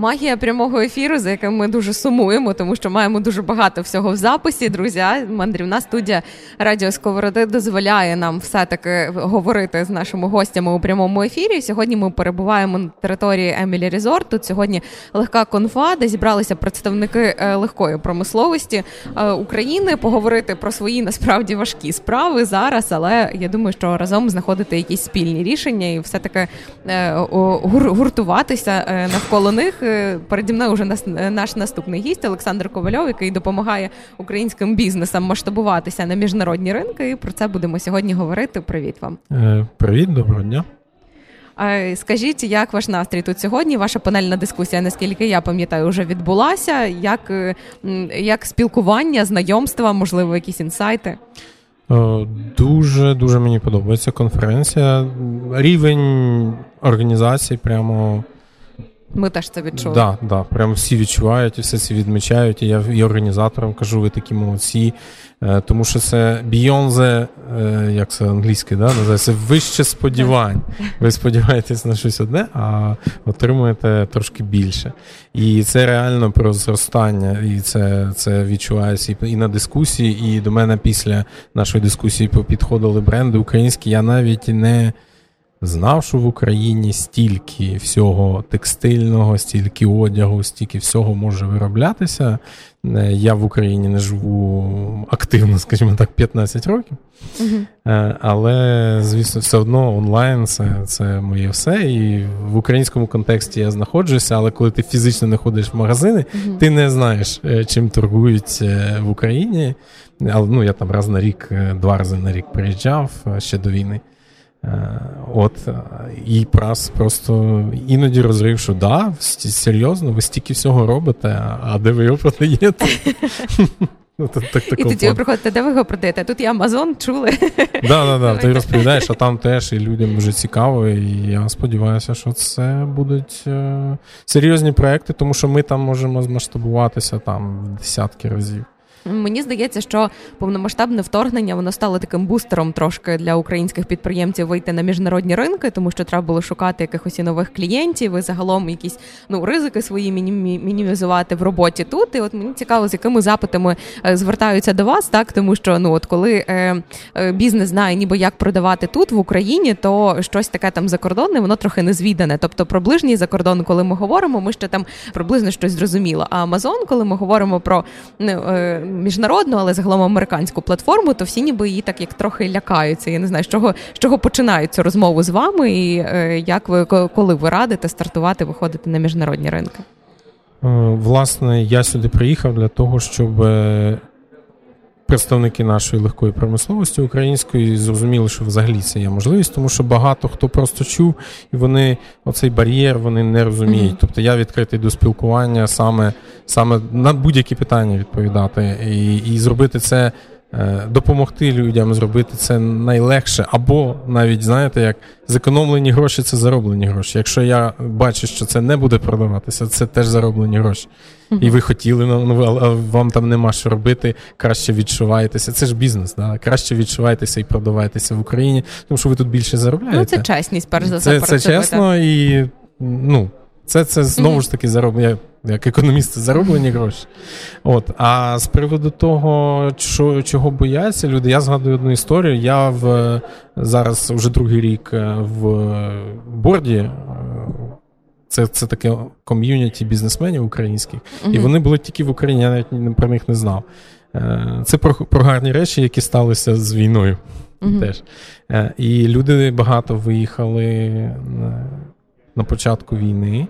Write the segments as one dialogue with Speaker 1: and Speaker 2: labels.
Speaker 1: Магія прямого ефіру, за яким ми дуже сумуємо, тому що маємо дуже багато всього в записі. Друзі, мандрівна студія Радіо Сковороди дозволяє нам все-таки говорити з нашими гостями у прямому ефірі. Сьогодні ми перебуваємо на території Емілі Резорт. Тут сьогодні легка конфа, де зібралися представники е, легкої промисловості е, України поговорити про свої насправді важкі справи зараз. Але я думаю, що разом знаходити якісь спільні рішення і все таки е, гуртуватися навколо них. Переді мною вже наш наступний гість Олександр Ковальов, який допомагає українським бізнесам масштабуватися на міжнародні ринки. І про це будемо сьогодні говорити. Привіт вам.
Speaker 2: Е, привіт, доброго дня.
Speaker 1: Скажіть, як ваш настрій тут сьогодні? Ваша панельна дискусія, наскільки я пам'ятаю, вже відбулася. Як е, як спілкування, знайомства, можливо, якісь інсайти?
Speaker 2: Е, дуже дуже мені подобається конференція. Рівень організації прямо
Speaker 1: ми теж це відчули.
Speaker 2: Да, да, Прям всі відчувають і все це відмічають. І я і організаторам кажу, ви такі молодці. Е, тому що це beyond the, е, як це англійське, да, називається вище сподівань. Ви сподіваєтесь на щось одне, а отримуєте трошки більше. І це реально про зростання. І це це відчувається і на дискусії, і до мене після нашої дискусії підходили бренди українські. Я навіть не знав, що в Україні стільки всього текстильного, стільки одягу, стільки всього може вироблятися. Е, я в Україні не живу активно, скажімо так, 15 років. Uh-huh. Але, звісно, все одно онлайн це це моє все. І в українському контексті я знаходжуся, але коли ти фізично не ходиш в магазини, ти не знаєш, е, чим торгують в Україні. Але ну, я там раз на рік, два рази на рік приїжджав ще до війни. Е, от, е, І прас просто іноді розрив, що да, серйозно, ви стільки всього робите, а де ви його продаєте?
Speaker 1: Ну, І тоді ви приходите, де ви його продаєте? Тут є Амазон, чули?
Speaker 2: Так, ти розповідаєш, а там теж і людям дуже цікаво. І я сподіваюся, що це будуть е, серйозні проекти, тому що ми там можемо змасштабуватися там в десятки разів.
Speaker 1: Мені здається, що повномасштабне вторгнення воно стало таким бустером трошки для українських підприємців вийти на міжнародні ринки, тому що треба було шукати якихось і нових клієнтів і загалом якісь ну ризики свої мінімізувати в роботі тут. І от мені цікаво, з якими запитами е, звертаються до вас, так тому що ну от коли е, е, бізнес знає, ніби як продавати тут в Україні, то щось таке там закордонне, воно трохи незвідане. Тобто про ближній закордон, коли ми говоримо, ми ще там приблизно щось зрозуміло. А Амазон, коли ми говоримо про ну, е, міжнародну, але загалом американську платформу, то всі ніби її так як трохи лякаються. Я не знаю, з чого з чого починають цю розмову з вами, і е, як ви коли ви радите стартувати, виходити на міжнародні ринки?
Speaker 2: Е, власне, я сюди приїхав для того, щоб е, представники нашої легкої промисловості української зрозуміли, що взагалі це є можливість, тому що багато хто просто чув, і вони оцей бар'єр вони не розуміють. Mm-hmm. Тобто я відкритий до спілкування саме саме на будь-які питання відповідати і, і зробити це допомогти людям зробити це найлегше, або навіть знаєте, як зекономлені гроші це зароблені гроші. Якщо я бачу, що це не буде продаватися, це теж зароблені гроші. І ви хотіли, ну, ну вам там нема що робити, краще відчуваєтеся. Це ж бізнес, да? краще відчувайтеся і продавайтеся в Україні, тому що ви тут більше заробляєте. Ну,
Speaker 1: Це чесність, перш за все.
Speaker 2: Це, це чесно і ну, це це знову ж таки зароблення, як економіст, зароблені гроші. От. А з приводу того, що, чого бояться люди, я згадую одну історію. Я в зараз вже другий рік е, в борді. Е, це це таке ком'юніті бізнесменів українських, і вони були тільки в Україні, я навіть про них не знав. Е, це про про гарні речі, які сталися з війною. Uh-huh. теж. І люди багато виїхали на початку війни.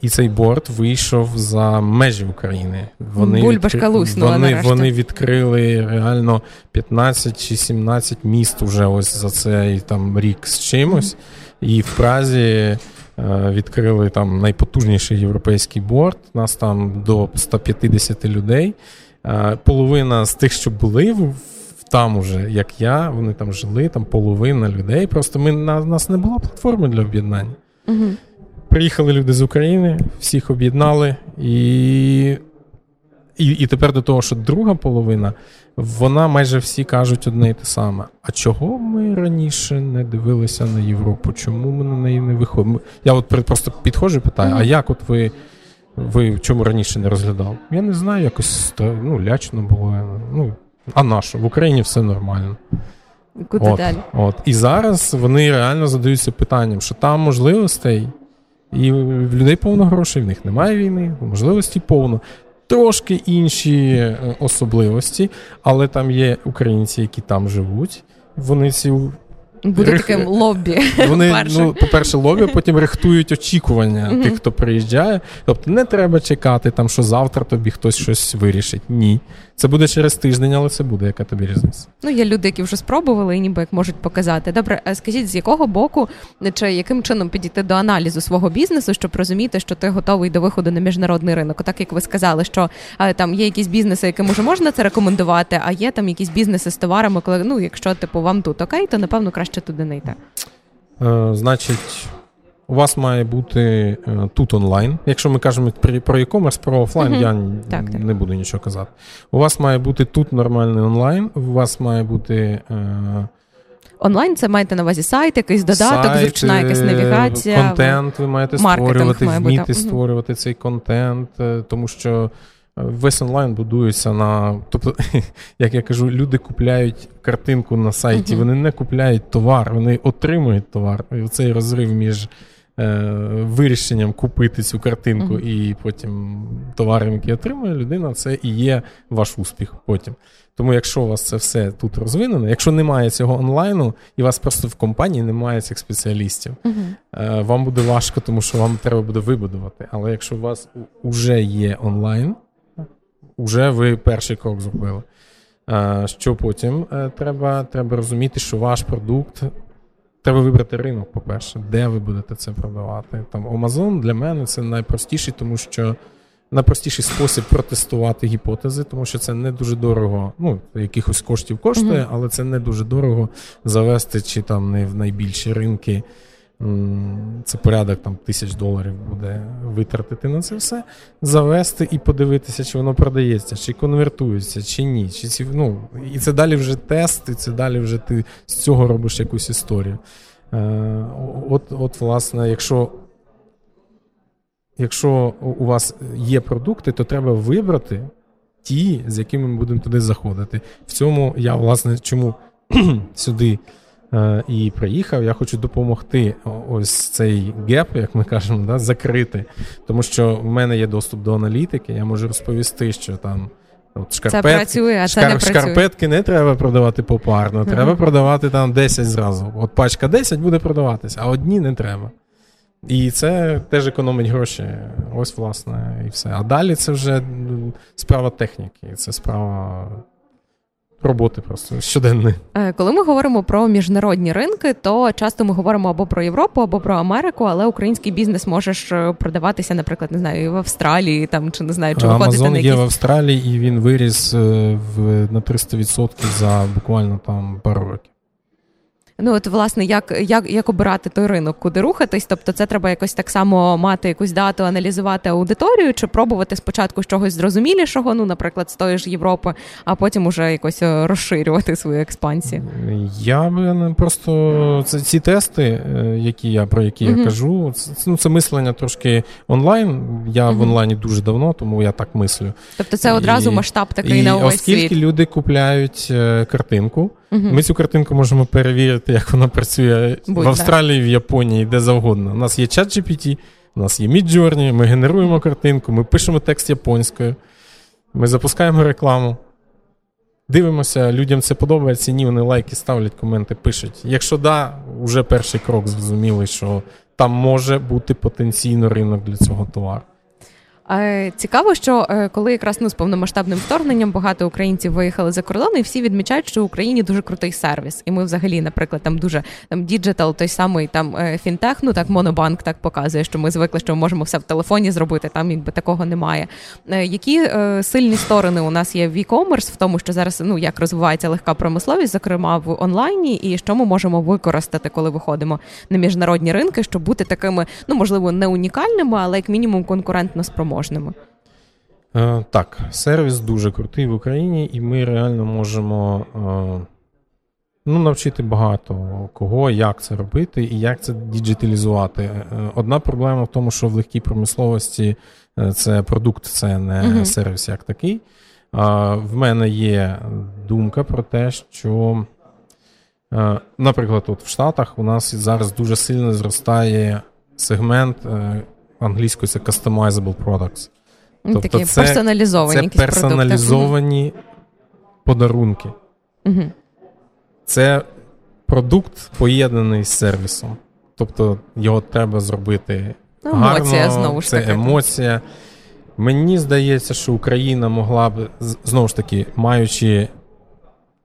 Speaker 2: І цей борт вийшов за межі України.
Speaker 1: Вони Бульбашка луснула
Speaker 2: вони, вони відкрили реально 15 чи 17 міст уже ось за цей там рік з чимось. Mm-hmm. І в Празі е, відкрили там найпотужніший європейський борт. Нас там до 150 людей. Е, половина з тих, що були там уже, як я, вони там жили, там половина людей. Просто ми на нас не було платформи для об'єднання. Угу. Приїхали люди з України, всіх об'єднали, і і, і тепер до того, що друга половина, вона майже всі кажуть одне і те саме. А чого ми раніше не дивилися на Європу? Чому ми на неї не виходимо? Я от просто підходжу і питаю: а як от ви ви чому раніше не розглядав? Я не знаю, якось ну, лячно було. Ну, А на що? В Україні все нормально.
Speaker 1: Куди
Speaker 2: от,
Speaker 1: далі?
Speaker 2: От. І зараз вони реально задаються питанням, що там можливостей, і в людей повно грошей, в них немає війни, можливості повно. Трошки інші е, особливості, але там є українці, які там живуть. Вони ці
Speaker 1: Буде Рих... таким лобі.
Speaker 2: Вони, перше. ну, по-перше, лобі, потім рихтують очікування mm-hmm. тих, хто приїжджає. Тобто не треба чекати, там, що завтра тобі хтось щось вирішить. Ні. Це буде через тиждень, але це буде, яка тобі різниця.
Speaker 1: Ну, є люди, які вже спробували і ніби як можуть показати. Добре, а скажіть, з якого боку чи яким чином підійти до аналізу свого бізнесу, щоб розуміти, що ти готовий до виходу на міжнародний ринок? Так як ви сказали, що а, там є якісь бізнеси, яким уже можна це рекомендувати, а є там якісь бізнеси з товарами, коли ну, якщо типу вам тут окей, то напевно краще туди не йти.
Speaker 2: Е, Значить. У вас має бути е, тут онлайн. Якщо ми кажемо про e-commerce, про офлайн, uh-huh. я так, так. не буду нічого казати. У вас має бути тут нормальний онлайн, у вас має бути. Е...
Speaker 1: Онлайн це маєте на увазі сайт, якийсь додаток, сайт, зручна якась навігація.
Speaker 2: Контент ви маєте створювати, вміти створювати цей контент, е, тому що. Е, весь онлайн будується на. Тобто, як я кажу, люди купляють картинку на сайті, вони не купляють товар, вони отримують товар. І цей розрив між Е, вирішенням купити цю картинку і потім товаром, який отримує людина, це і є ваш успіх потім. Тому, якщо у вас це все тут розвинено, якщо немає цього онлайну, і у вас просто в компанії немає цих спеціалістів, mm-hmm. вам буде важко, тому що вам треба буде вибудувати. Але якщо у вас вже є онлайн, вже ви перший крок зробили. Що потім е, треба? Треба розуміти, що ваш продукт Треба вибрати ринок, по-перше, де ви будете це продавати. Там Amazon для мене це найпростіший, тому що найпростіший спосіб протестувати гіпотези, тому що це не дуже дорого. Ну, якихось коштів коштує, mm-hmm. але це не дуже дорого завести чи там не в найбільші ринки. Це порядок там тисяч доларів буде витратити на це все, завести і подивитися, чи воно продається, чи конвертується, чи ні. Чи ну, І це далі вже тест, і це далі вже ти з цього робиш якусь історію. Е, От, от власне, якщо якщо у вас є продукти, то треба вибрати ті, з якими ми будемо туди заходити. В цьому я, власне, чому сюди. Е, і приїхав. Я хочу допомогти ось цей геп, як ми кажемо, да, закрити. Тому що в мене є доступ до аналітики, я можу розповісти, що там. От шкарпет,
Speaker 1: це працює, а це шкар, не працює.
Speaker 2: Шкарпетки не треба продавати попарно, uh-huh. треба продавати там 10 зразу. От пачка 10 буде продаватися, а одні не треба. І це теж економить гроші. Ось, власне, і все. А далі це вже справа техніки, це справа роботи просто щоденної.
Speaker 1: Е, коли ми говоримо про міжнародні ринки, то часто ми говоримо або про Європу, або про Америку, але український бізнес можеш продаватися, наприклад, не знаю, і в Австралії там чи не знаю, чи виходити
Speaker 2: на
Speaker 1: якісь...
Speaker 2: є в Австралії, і він виріс е, в на 300% за буквально там пару років.
Speaker 1: Ну от власне, як як, як обирати той ринок, куди рухатись? Тобто, це треба якось так само мати якусь дату, аналізувати аудиторію, чи пробувати спочатку чогось зрозумілішого, ну, наприклад, з тої ж Європи, а потім уже якось е, розширювати свою експансію.
Speaker 2: Я просто це ці тести, е, які я про які uh-huh. я кажу, це, ну, це мислення трошки онлайн. Я uh-huh. в онлайні дуже давно, тому я так мислю.
Speaker 1: Тобто, це одразу і, масштаб такий і, на увесь
Speaker 2: оскільки
Speaker 1: світ.
Speaker 2: люди купляють е, картинку. Угу. Ми цю картинку можемо перевірити, як вона працює Будь, в Австралії, в Японії, де завгодно. У нас є чат GPT, у нас є Midjourney, ми генеруємо картинку, ми пишемо текст японською, ми запускаємо рекламу. Дивимося, людям це подобається. Ні, вони лайки ставлять, коменти пишуть. Якщо да, вже перший крок зрозумілий, що там може бути потенційно ринок для цього товару.
Speaker 1: Цікаво, що е, коли якраз ну з повномасштабним вторгненням багато українців виїхали за кордон, і всі відмічають, що в Україні дуже крутий сервіс. І ми, взагалі, наприклад, там дуже там digital, той самий там е, фінтех, ну так монобанк так показує, що ми звикли, що ми можемо все в телефоні зробити. Там якби такого немає. Е, які сильні сторони у нас є в e-commerce, в тому, що зараз ну як розвивається легка промисловість, зокрема в онлайні, і що ми можемо використати, коли виходимо на міжнародні ринки, щоб бути такими, ну можливо, не унікальними, але як мінімум конкурентно спроможними спроможними?
Speaker 2: Е, так, сервіс дуже крутий в Україні, і ми реально можемо. Е, Ну, навчити багато кого, як це робити і як це діджиталізувати. Е, одна проблема в тому, що в легкій промисловості це продукт, це не uh сервіс як такий. В мене є думка про те, що, наприклад, от в Штатах у нас зараз дуже сильно зростає сегмент англійською це customizable products.
Speaker 1: Тобто Такі це, персоналізовані
Speaker 2: це персоналізовані продукти. подарунки. Угу. Це продукт поєднаний з сервісом. Тобто його треба зробити ну, емоція, гарно, знову ж це таки. емоція. Мені здається, що Україна могла б, знову ж таки, маючи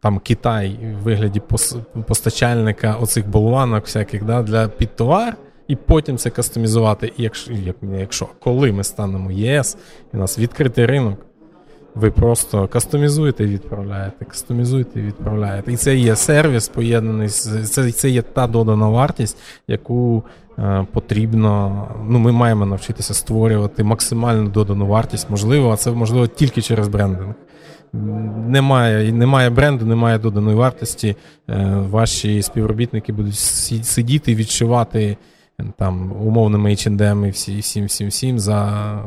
Speaker 2: там Китай в вигляді постачальника оцих болванок всяких да, для підтовар, і потім це кастомізувати. І якщо, як, якщо коли ми станемо ЄС, і у нас відкритий ринок, ви просто кастомізуєте і відправляєте, кастомізуєте і відправляєте. І це є сервіс поєднаний з це, це є та додана вартість, яку е, потрібно. Ну, ми маємо навчитися створювати максимальну додану вартість, можливо, а це можливо тільки через брендинг. Немає немає бренду, немає доданої вартості. Е, ваші співробітники будуть сидіти і відчувати там умовними H&M і всі, всім, всім, всім за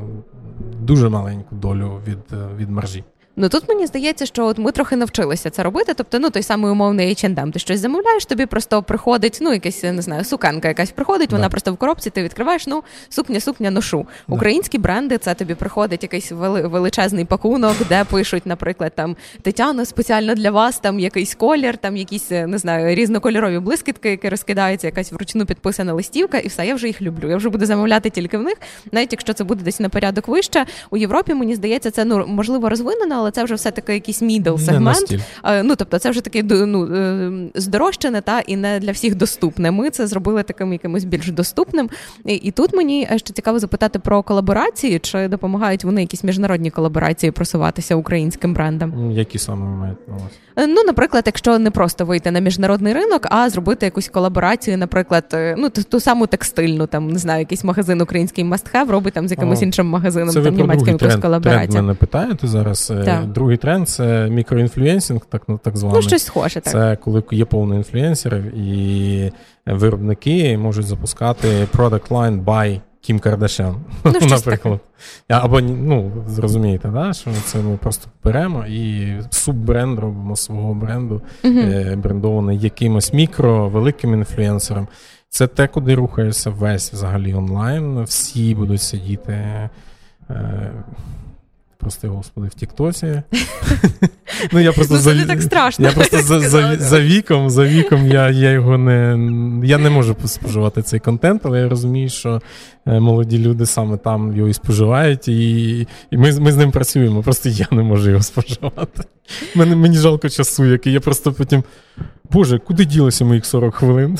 Speaker 2: дуже маленьку долю від, від маржі.
Speaker 1: Ну тут мені здається, що от ми трохи навчилися це робити. Тобто, ну той самий умовний H&M, ти щось замовляєш, тобі просто приходить, ну якась не знаю, сукенка якась приходить, да. вона просто в коробці, ти відкриваєш, ну сукня, сукня ношу. Да. Українські бренди, це тобі приходить якийсь величезний пакунок, де пишуть, наприклад, там Тетяно, спеціально для вас там якийсь колір, там якісь не знаю, різнокольорові блискітки, які розкидаються, якась вручну підписана листівка, і все, я вже їх люблю. Я вже буду замовляти тільки в них, навіть якщо це буде десь на порядок вище. У Європі мені здається, це ну можливо розвинено але це вже все таки якийсь мідл сегмент. Ну тобто, це вже таке ну, е, здорожчане, та і не для всіх доступне. Ми це зробили таким якимось більш доступним. І, і тут мені ще цікаво запитати про колаборації, чи допомагають вони якісь міжнародні колаборації просуватися українським брендам?
Speaker 2: Які саме ви маєте на увазі?
Speaker 1: Е, ну, наприклад, якщо не просто вийти на міжнародний ринок, а зробити якусь колаборацію, наприклад, е, ну ту, ту саму текстильну, там не знаю, якийсь магазин український have робить там з якимось іншим магазином,
Speaker 2: це
Speaker 1: там німецьким якусь колаборацію.
Speaker 2: Тренд мене питаєте зараз. Так. Другий тренд це мікроінфлюенсинг, так ну, так званий.
Speaker 1: Ну, щось схоже. так.
Speaker 2: Це коли є повний інфлюенсерів, і виробники можуть запускати product line by Кім Кардашян, ну, наприклад. Таке. Або ну, зрозумієте, да, що це ми просто беремо і суббренд робимо свого бренду, uh-huh. брендований якимось мікро, великим інфлюенсером. Це те, куди рухаєшся весь взагалі онлайн. Всі будуть сидіти. Прости господи, в Тіктосі.
Speaker 1: Ну, я просто ну, за, не так страшно.
Speaker 2: Я просто за віком, за віком я його не я не можу споживати цей контент, але я розумію, що е, молоді люди саме там його і споживають, і ми ми з ним працюємо. Просто я не можу його споживати. Мені жалко часу, який я просто потім. Боже, куди ділося моїх 40 хвилин?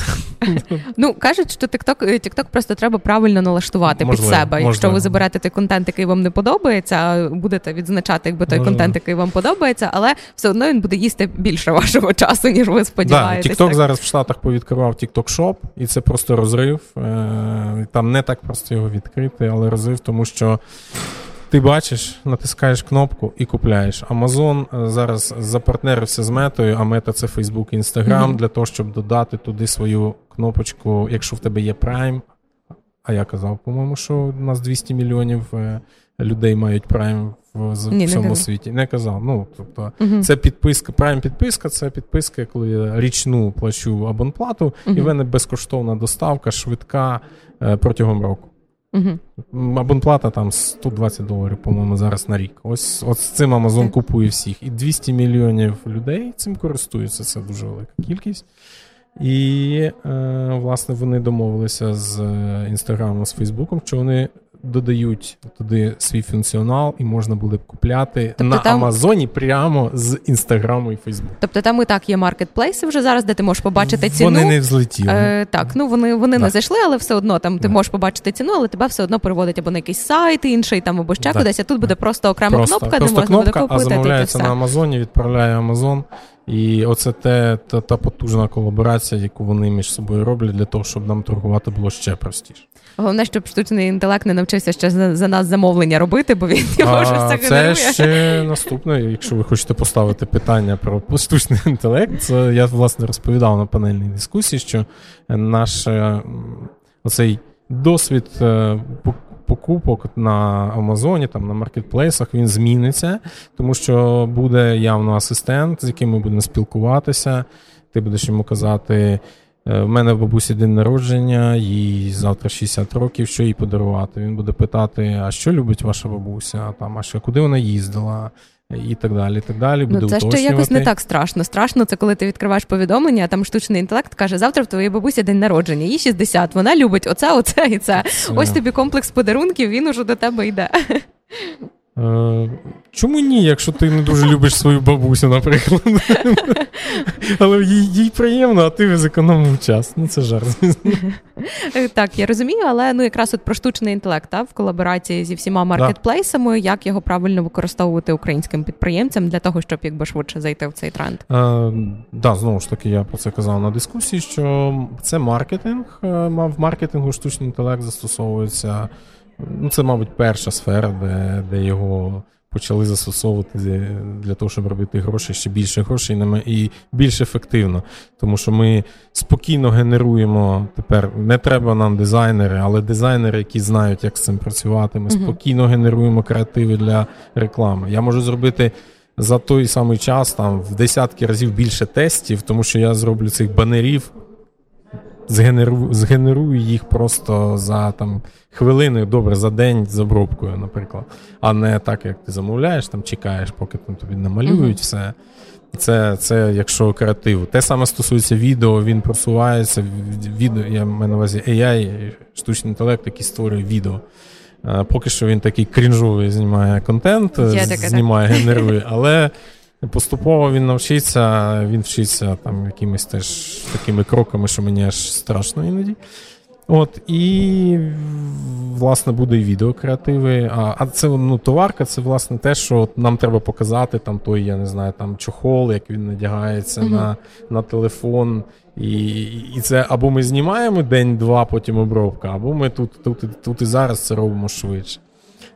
Speaker 1: Ну кажуть, що TikTok, TikTok просто треба правильно налаштувати можливо, під себе. Якщо ви заберете той контент, який вам не подобається, будете відзначати, якби той можливо. контент, який вам подобається, але все одно він буде їсти більше вашого часу, ніж ви сподіваєтесь.
Speaker 2: Да, TikTok зараз в Штатах повідкривав TikTok Shop, і це просто розрив. Е, там не так просто його відкрити, але розрив, тому що. Ти бачиш, натискаєш кнопку і купляєш. Амазон е, зараз запартнерився з метою, а мета це Facebook і Instagram, mm-hmm. для того, щоб додати туди свою кнопочку, якщо в тебе є Prime. А я казав, по-моєму, що у нас 200 мільйонів е, людей мають Prime в Ні, всьому не світі. Не казав. Ну, тобто, mm-hmm. це підписка, Prime підписка, це підписка, коли я річну плачу абонплату, mm-hmm. і в мене безкоштовна доставка швидка е, протягом року. Угу. Абонплата там 120 доларів, по-моєму, зараз на рік. Ось ось цим Amazon купує всіх. І 200 мільйонів людей цим користуються. Це дуже велика кількість. І, е, власне, вони домовилися з Інстаграмом, з Фейсбуком, що вони додають туди свій функціонал, і можна буде купляти тобто на там... Амазоні прямо з інстаграму і Фейсбуку.
Speaker 1: Тобто там і так є маркетплейси вже зараз, де ти можеш побачити ціну.
Speaker 2: Вони не взлетіли.
Speaker 1: Е, Так, ну вони вони не зайшли, але все одно там ти можеш побачити ціну, але тебе все одно переводить або на якийсь сайт інший, там або ще кудись. А тут буде просто окрема
Speaker 2: просто,
Speaker 1: кнопка,
Speaker 2: просто
Speaker 1: де можна
Speaker 2: кнопка,
Speaker 1: буде купити.
Speaker 2: А замовляється на Амазоні, відправляє Амазон. І оце те, та, та потужна колаборація, яку вони між собою роблять для того, щоб нам торгувати було ще простіше.
Speaker 1: Головне, щоб штучний інтелект не навчився ще за, за нас замовлення робити, бо він його вже все
Speaker 2: генерує. Це ще наступне. Якщо ви хочете поставити питання про штучний інтелект, це я власне розповідав на панельній дискусії, що наш оцей досвід е, покупок на Амазоні, там на маркетплейсах, він зміниться, тому що буде явно асистент, з яким ми будемо спілкуватися. Ти будеш йому казати. Е, в мене в бабусі день народження, їй завтра 60 років, що їй подарувати. Він буде питати, а що любить ваша бабуся, там, а що, куди вона їздила, і так далі. і так далі. Буде
Speaker 1: ну, Це
Speaker 2: ще
Speaker 1: якось не так страшно. Страшно це коли ти відкриваєш повідомлення, а там штучний інтелект каже: завтра в твоїй бабусі день народження, їй 60, вона любить оце, оце і це. це. Ось тобі комплекс подарунків, він уже до тебе йде.
Speaker 2: Е, чому ні, якщо ти не дуже любиш свою бабусю, наприклад? Але їй їй приємно, а ти зекономив час. Ну це жарт.
Speaker 1: Так, я розумію, але ну якраз от про штучний інтелект та, в колаборації зі всіма маркетплейсами, як його правильно використовувати українським підприємцям для того, щоб якби швидше зайти в цей тренд.
Speaker 2: Так, е, да, знову ж таки, я про це казав на дискусії, що це маркетинг. Е, в маркетингу штучний інтелект застосовується. Ну, Це, мабуть, перша сфера, де де його почали застосовувати для того, щоб робити гроші ще більше грошей і більш ефективно. Тому що ми спокійно генеруємо тепер, не треба нам дизайнери, але дизайнери, які знають, як з цим працювати, ми спокійно генеруємо креативи для реклами. Я можу зробити. За той самий час там в десятки разів більше тестів, тому що я зроблю цих банерів згенерую, згенерую їх просто за там хвилини, добре, за день з обробкою, наприклад. А не так, як ти замовляєш, там чекаєш, поки там тобі намалюють mm-hmm. все. Це, це якщо креатив. Те саме стосується відео, він просувається. Відео, я маю на увазі AI, штучний інтелект, який створює відео. Поки що він такий крінжовий знімає контент, знімає, генерує, але Поступово він навчиться, він вчиться там якимись теж такими кроками, що мені аж страшно іноді. От, І, власне, буде і відеокреативи. А а це ну, товарка, це власне те, що нам треба показати там той, я не знаю, там чохол, як він надягається mm-hmm. на на телефон. І і це або ми знімаємо день-два, потім обробка, або ми тут, тут, тут і зараз це робимо швидше.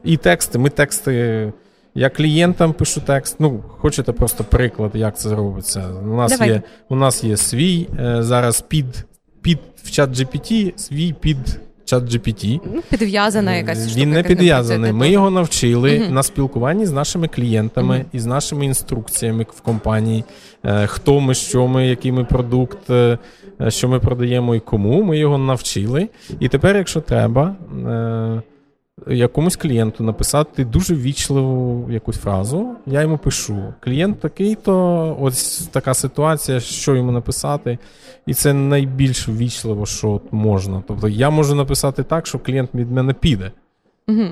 Speaker 2: І тексти. Ми тексти. Я клієнтам пишу текст. Ну, хочете просто приклад, як це робиться. У нас Давай. є у нас є свій е, зараз під під в чат GPT, свій під чат GPT.
Speaker 1: Ну, підв'язана якась штука.
Speaker 2: Він не підв'язаний. Ми його навчили угу. на спілкуванні з нашими клієнтами угу. і з нашими інструкціями в компанії. Е, хто ми, що ми, який ми продукт, е, що ми продаємо і кому. Ми його навчили. І тепер, якщо треба якомусь клієнту написати дуже ввічливу якусь фразу. Я йому пишу: клієнт такий-то, ось така ситуація, що йому написати. І це найбільш ввічливо, що можна. Тобто я можу написати так, що клієнт від мене піде. Угу.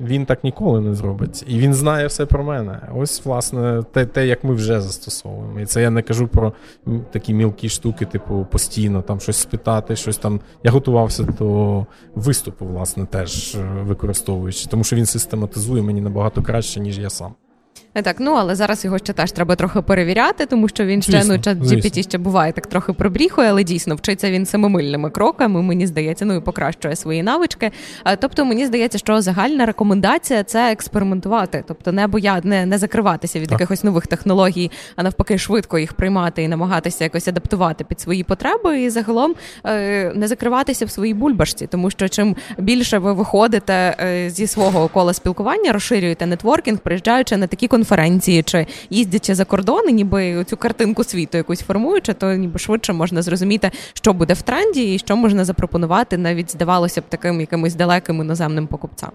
Speaker 2: Він так ніколи не зробить. І він знає все про мене. Ось, власне, те, те, як ми вже застосовуємо. І це я не кажу про такі мілкі штуки, типу, постійно там щось спитати, щось там. Я готувався до виступу, власне, теж е, використовуючи, тому що він систематизує мені набагато краще, ніж я сам.
Speaker 1: Е, так, ну але зараз його ще теж треба трохи перевіряти, тому що він ще звісно, ну чат GPT ще буває так трохи пробріхує, але дійсно вчиться він семимильними кроками. Мені здається, ну і покращує свої навички. Е, тобто, мені здається, що загальна рекомендація це експериментувати, тобто не боя не, не закриватися від так. якихось нових технологій, а навпаки, швидко їх приймати і намагатися якось адаптувати під свої потреби, і загалом е, не закриватися в своїй бульбашці, тому що чим більше ви виходите зі свого кола спілкування, розширюєте нетворкінг, приїжджаючи на такі конференції чи їздячи за кордони, ніби цю картинку світу якусь формуючи, то ніби швидше можна зрозуміти, що буде в тренді, і що можна запропонувати, навіть здавалося б таким якимось далеким іноземним покупцям.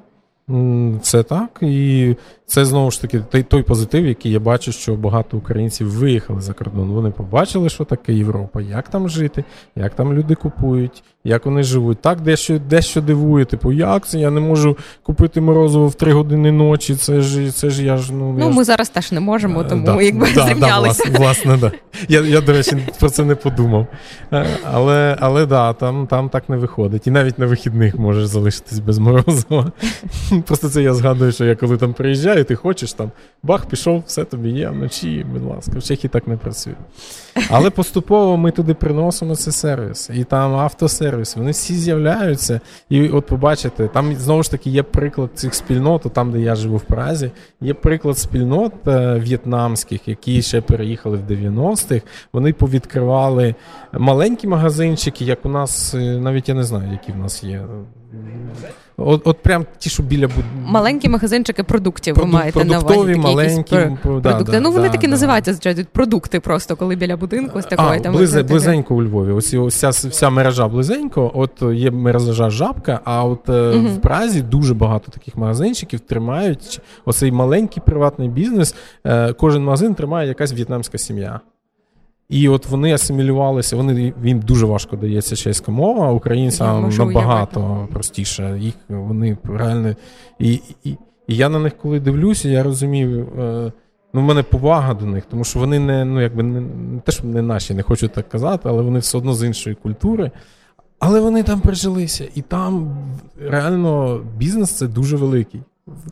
Speaker 2: Це так, і це знову ж таки той той позитив, який я бачу, що багато українців виїхали за кордон. Вони побачили, що таке Європа, як там жити, як там люди купують, як вони живуть. Так, дещо дещо дивує, типу, як це? Я не можу купити морозиво в три години ночі. Це ж це ж я ж
Speaker 1: ну.
Speaker 2: Ну,
Speaker 1: ми зараз теж не можемо, е, тому да, якби да, зрівнялися.
Speaker 2: Да, власне, власне, да. Я, я, до речі, про це не подумав. Е, але але да, там там так не виходить. І навіть на вихідних можеш залишитись без морозива. Просто це я згадую, що я коли там приїжджаю, ти хочеш там бах, пішов, все тобі є вночі, будь ласка, в Чехії так не працює. Але поступово ми туди приносимо цей сервіс, і там автосервіс, вони всі з'являються. І от побачите, там знову ж таки є приклад цих спільнот, там, де я живу в Празі, є приклад спільнот е, в'єтнамських, які ще переїхали в 90-х. Вони повідкривали маленькі магазинчики, як у нас, е, навіть я не знаю, які в нас є. От от прям ті, що біля
Speaker 1: маленькі магазинчики продуктів. Продук, ви маєте на увазі
Speaker 2: маленькі
Speaker 1: продукти. Да, ну вони да, такі да. називаються звичайно, продукти, просто коли біля будинку з такої там
Speaker 2: близе, близенько у Львові. Ось вся вся мережа близенько. От є мережа жабка. А от угу. в Празі дуже багато таких магазинчиків тримають оцей маленький приватний бізнес. Е, кожен магазин тримає якась в'єтнамська сім'я. І от вони асимілювалися, вони їм дуже важко дається чеська мова, українцям набагато уявити. простіше. Їх вони реально. І, і, і я на них, коли дивлюся, я розумію. Е, Ну, в мене повага до них, тому що вони не ну, якби не, не те, що не наші, не хочу так казати, але вони все одно з іншої культури. Але вони там прижилися, і там реально бізнес це дуже великий.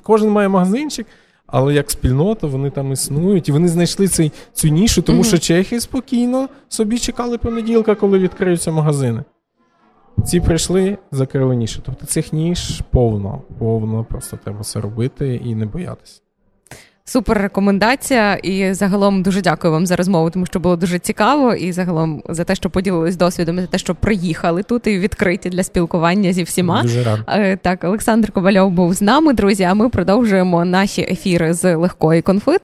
Speaker 2: Кожен має магазинчик, але як спільнота вони там існують, і вони знайшли цей, цю нішу, тому mm-hmm. що чехи спокійно собі чекали понеділка, коли відкриються магазини. Ці прийшли, закрили нішу. Тобто цих ніж повно, повно, просто треба все робити і не боятися.
Speaker 1: Супер рекомендація, і загалом дуже дякую вам за розмову, тому що було дуже цікаво, і загалом за те, що поділились досвідом, за те, що приїхали тут і відкриті для спілкування зі всіма.
Speaker 2: Дуже рад.
Speaker 1: Е, так, Олександр Ковальов був з нами, друзі. А ми продовжуємо наші ефіри з легкої конфи.